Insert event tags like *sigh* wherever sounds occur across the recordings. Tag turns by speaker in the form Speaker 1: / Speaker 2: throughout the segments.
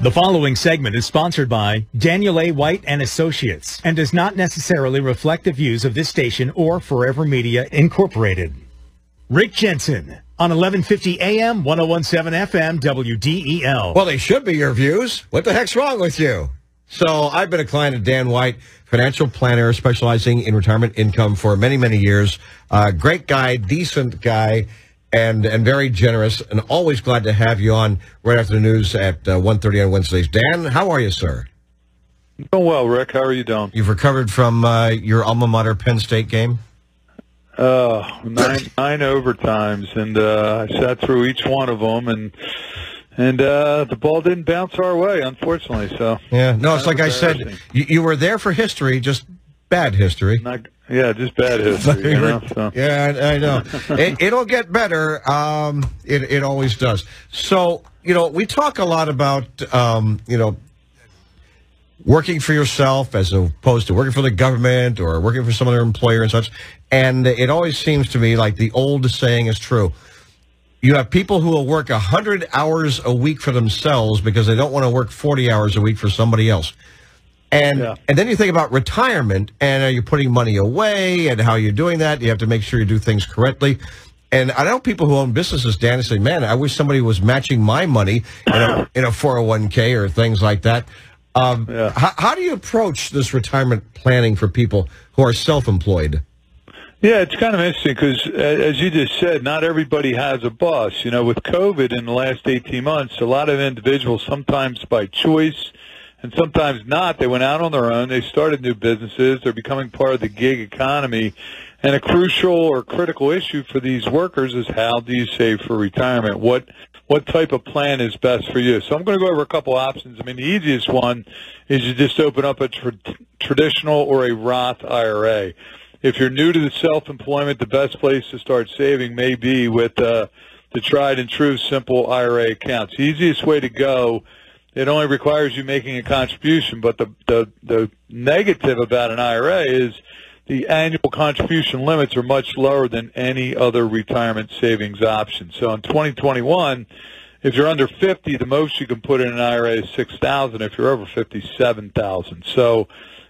Speaker 1: The following segment is sponsored by Daniel A. White and Associates and does not necessarily reflect the views of this station or Forever Media Incorporated. Rick Jensen on 1150 AM, 1017 FM, WDEL.
Speaker 2: Well, they should be your views. What the heck's wrong with you? So I've been a client of Dan White, financial planner specializing in retirement income for many, many years. Uh, great guy, decent guy and and very generous, and always glad to have you on right after the news at uh, 1.30 on Wednesdays. Dan, how are you, sir?
Speaker 3: Doing well, Rick. How are you doing?
Speaker 2: You've recovered from uh, your alma mater Penn State game?
Speaker 3: Uh, nine *laughs* nine overtimes, and uh, I sat through each one of them, and and uh, the ball didn't bounce our way, unfortunately. So
Speaker 2: yeah, no, it's like I said, you, you were there for history, just bad history.
Speaker 3: Not, yeah, just bad history. *laughs* you know, so.
Speaker 2: Yeah, I, I know. *laughs* it, will get better. Um, it it always does. So you know, we talk a lot about um, you know working for yourself as opposed to working for the government or working for some other employer and such. And it always seems to me like the old saying is true. You have people who will work 100 hours a week for themselves because they don't want to work 40 hours a week for somebody else. And yeah. and then you think about retirement and are you putting money away and how you're doing that? You have to make sure you do things correctly. And I know people who own businesses, Dan, and say, "Man, I wish somebody was matching my money in a, *coughs* in a 401k or things like that." Um, yeah. how, how do you approach this retirement planning for people who are self-employed?
Speaker 3: Yeah, it's kind of interesting because, as you just said, not everybody has a boss. You know, with COVID in the last 18 months, a lot of individuals, sometimes by choice, and sometimes not. They went out on their own. They started new businesses. They're becoming part of the gig economy. And a crucial or critical issue for these workers is how do you save for retirement? What what type of plan is best for you? So I'm going to go over a couple options. I mean, the easiest one is you just open up a tra- traditional or a Roth IRA. If you're new to the self-employment, the best place to start saving may be with uh, the tried and true simple IRA accounts. The easiest way to go it only requires you making a contribution. But the, the, the negative about an IRA is the annual contribution limits are much lower than any other retirement savings option. So in 2021, if you're under 50, the most you can put in an IRA is 6,000. If you're over 50, 7,000. So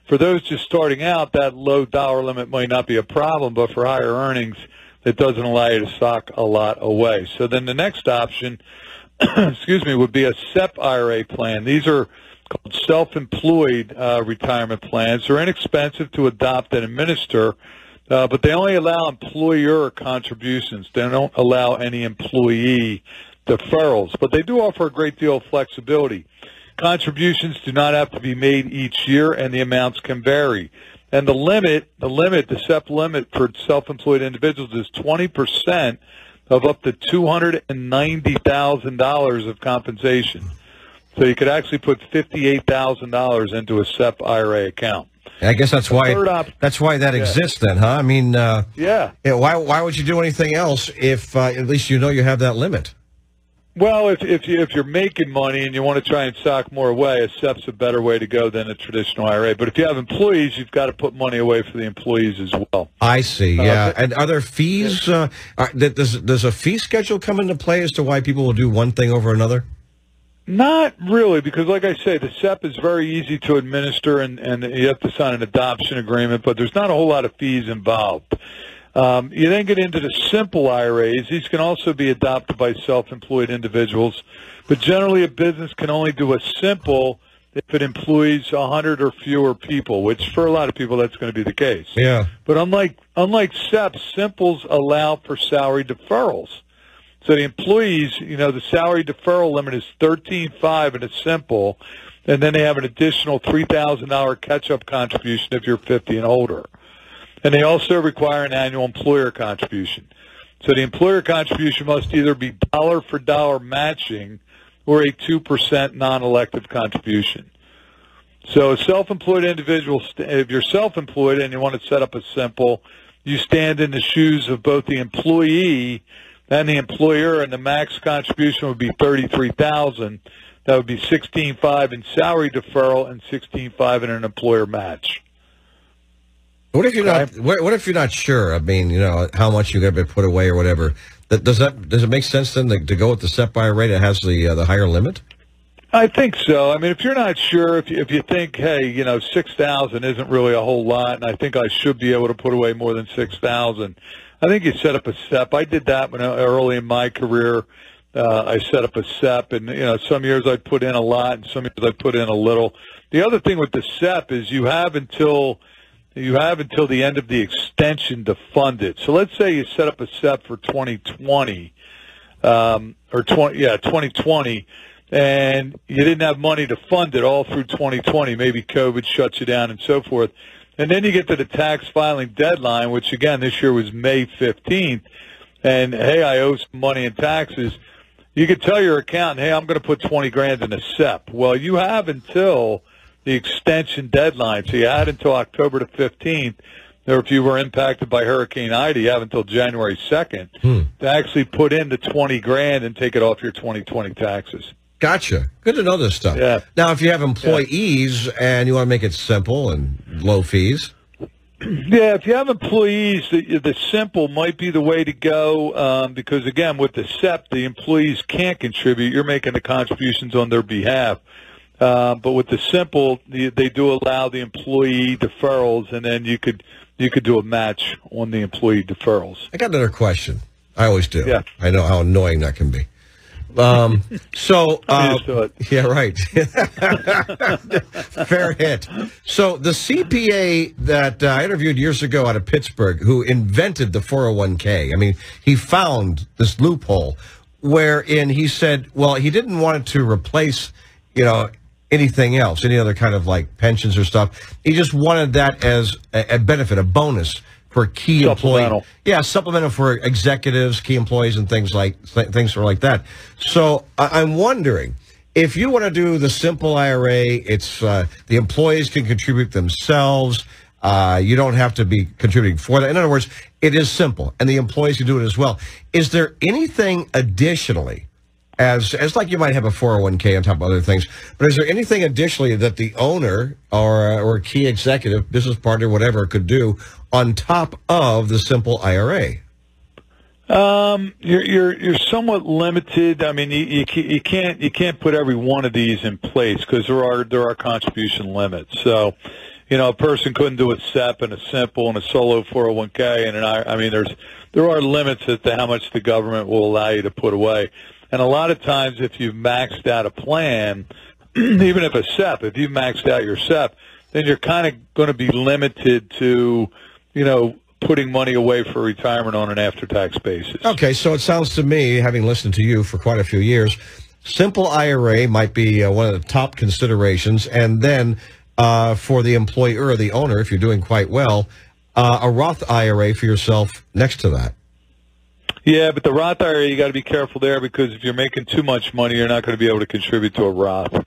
Speaker 3: for those just starting out, that low dollar limit might not be a problem, but for higher earnings, it doesn't allow you to sock a lot away. So then the next option *coughs* excuse me, would be a SEP IRA plan. These are called self-employed uh, retirement plans. They're inexpensive to adopt and administer, uh, but they only allow employer contributions. They don't allow any employee deferrals, but they do offer a great deal of flexibility. Contributions do not have to be made each year, and the amounts can vary. And the limit, the limit, the SEP limit for self-employed individuals is 20 percent of up to $290,000 of compensation. So you could actually put $58,000 into a SEP IRA account.
Speaker 2: I guess that's why that's why that yeah. exists then, huh? I mean, uh,
Speaker 3: yeah.
Speaker 2: Why why would you do anything else if uh, at least you know you have that limit?
Speaker 3: Well, if if you if you're making money and you want to try and sock more away, a SEP's a better way to go than a traditional IRA. But if you have employees, you've got to put money away for the employees as well.
Speaker 2: I see. Uh, yeah. Uh, and are there fees? Yeah. Uh, does does a fee schedule come into play as to why people will do one thing over another?
Speaker 3: Not really, because like I say, the SEP is very easy to administer, and and you have to sign an adoption agreement, but there's not a whole lot of fees involved. Um, you then get into the simple IRAs. These can also be adopted by self-employed individuals, but generally a business can only do a simple if it employs 100 or fewer people, which for a lot of people that's going to be the case.
Speaker 2: Yeah.
Speaker 3: But unlike unlike SEPs, simples allow for salary deferrals. So the employees, you know, the salary deferral limit is 13.5 in a simple, and then they have an additional $3,000 catch-up contribution if you're 50 and older. And they also require an annual employer contribution. So the employer contribution must either be dollar for dollar matching or a 2% non-elective contribution. So a self-employed individual, if you're self-employed and you want to set up a simple, you stand in the shoes of both the employee and the employer, and the max contribution would be 33000 That would be 16.5 in salary deferral and 16.5 in an employer match.
Speaker 2: What if you're not? What if you're not sure? I mean, you know, how much you're going to put away or whatever. Does that does it make sense then to, to go with the SEP IRA that has the uh, the higher limit?
Speaker 3: I think so. I mean, if you're not sure, if you, if you think, hey, you know, six thousand isn't really a whole lot, and I think I should be able to put away more than six thousand, I think you set up a SEP. I did that when I, early in my career. Uh, I set up a SEP, and you know, some years I put in a lot, and some years I put in a little. The other thing with the SEP is you have until you have until the end of the extension to fund it. So let's say you set up a SEP for 2020, um, or 20, yeah, 2020 and you didn't have money to fund it all through 2020. Maybe COVID shuts you down and so forth. And then you get to the tax filing deadline, which again this year was May 15th. And hey, I owe some money in taxes. You could tell your accountant, hey, I'm going to put 20 grand in a SEP. Well, you have until the extension deadline. So you had until October the 15th or if you were impacted by Hurricane Ida, you have until January 2nd hmm. to actually put in the 20 grand and take it off your 2020 taxes.
Speaker 2: Gotcha. Good to know this stuff.
Speaker 3: Yeah.
Speaker 2: Now, if you have employees yeah. and you want to make it simple and low fees.
Speaker 3: Yeah, if you have employees, the, the simple might be the way to go um, because, again, with the SEP, the employees can't contribute. You're making the contributions on their behalf. Uh, but with the simple, they, they do allow the employee deferrals, and then you could you could do a match on the employee deferrals.
Speaker 2: I got another question. I always do.
Speaker 3: Yeah.
Speaker 2: I know how annoying that can be. Um, *laughs* so, uh, *laughs* yeah, right. *laughs* Fair hit. So, the CPA that uh, I interviewed years ago out of Pittsburgh, who invented the 401k, I mean, he found this loophole wherein he said, well, he didn't want it to replace, you know, anything else, any other kind of like pensions or stuff. He just wanted that as a, a benefit, a bonus for key employees. Yeah, supplemental for executives, key employees, and things like th- things are like that. So I- am wondering if you want to do the simple IRA. It's uh, the employees can contribute themselves. Uh, you don't have to be contributing for that. In other words, it is simple, and the employees can do it as well. Is there anything additionally? As, as like you might have a 401k on top of other things, but is there anything additionally that the owner or or key executive, business partner, whatever, could do on top of the simple IRA?
Speaker 3: Um, you're you're you're somewhat limited. I mean, you, you you can't you can't put every one of these in place because there are there are contribution limits. So, you know, a person couldn't do a SEP and a simple and a solo 401k and an I. I mean, there's there are limits as to how much the government will allow you to put away. And a lot of times, if you've maxed out a plan, *clears throat* even if a SEP, if you've maxed out your SEP, then you're kind of going to be limited to you know, putting money away for retirement on an after-tax basis.
Speaker 2: Okay, so it sounds to me, having listened to you for quite a few years, simple IRA might be uh, one of the top considerations, and then uh, for the employer or the owner, if you're doing quite well, uh, a Roth IRA for yourself next to that.
Speaker 3: Yeah, but the Roth IRA, you got to be careful there because if you're making too much money, you're not going to be able to contribute to a Roth.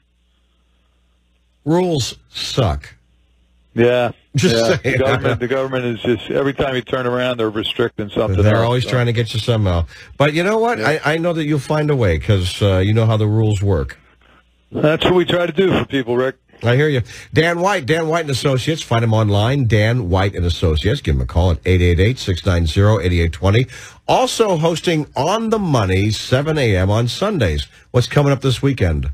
Speaker 2: Rules suck.
Speaker 3: Yeah.
Speaker 2: Just
Speaker 3: yeah.
Speaker 2: saying.
Speaker 3: The government, the government is just every time you turn around, they're restricting something.
Speaker 2: They're
Speaker 3: else,
Speaker 2: always
Speaker 3: so.
Speaker 2: trying to get you somehow. But you know what? Yeah. I, I know that you'll find a way because uh, you know how the rules work.
Speaker 3: That's what we try to do for people, Rick.
Speaker 2: I hear you. Dan White, Dan White and Associates. Find him online, Dan White and Associates. Give him a call at 888-690-8820. Also hosting On the Money, 7 a.m. on Sundays. What's coming up this weekend?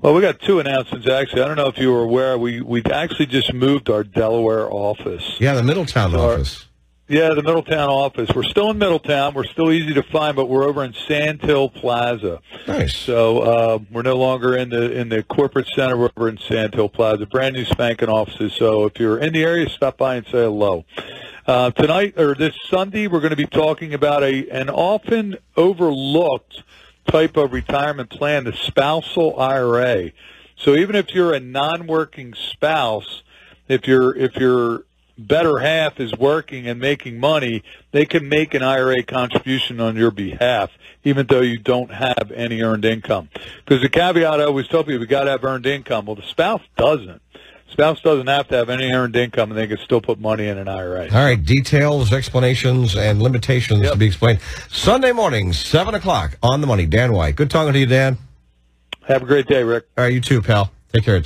Speaker 3: Well, we got two announcements actually. I don't know if you were aware. We we actually just moved our Delaware office.
Speaker 2: Yeah, the Middletown so office.
Speaker 3: Our, yeah, the Middletown office. We're still in Middletown. We're still easy to find, but we're over in Sand Hill Plaza.
Speaker 2: Nice.
Speaker 3: So uh, we're no longer in the in the corporate center. We're over in Sand Hill Plaza. Brand new spanking offices. So if you're in the area, stop by and say hello. Uh, tonight or this Sunday, we're going to be talking about a an often overlooked type of retirement plan, the spousal IRA. So even if you're a non-working spouse, if you're if your better half is working and making money, they can make an IRA contribution on your behalf, even though you don't have any earned income. Because the caveat I always tell people, we got to have earned income. Well, the spouse doesn't. Spouse doesn't have to have any earned income, and they can still put money in an IRA.
Speaker 2: All right, details, explanations, and limitations yep. to be explained. Sunday morning, 7 o'clock on the money. Dan White. Good talking to you, Dan.
Speaker 3: Have a great day, Rick.
Speaker 2: All right, you too, pal. Take care.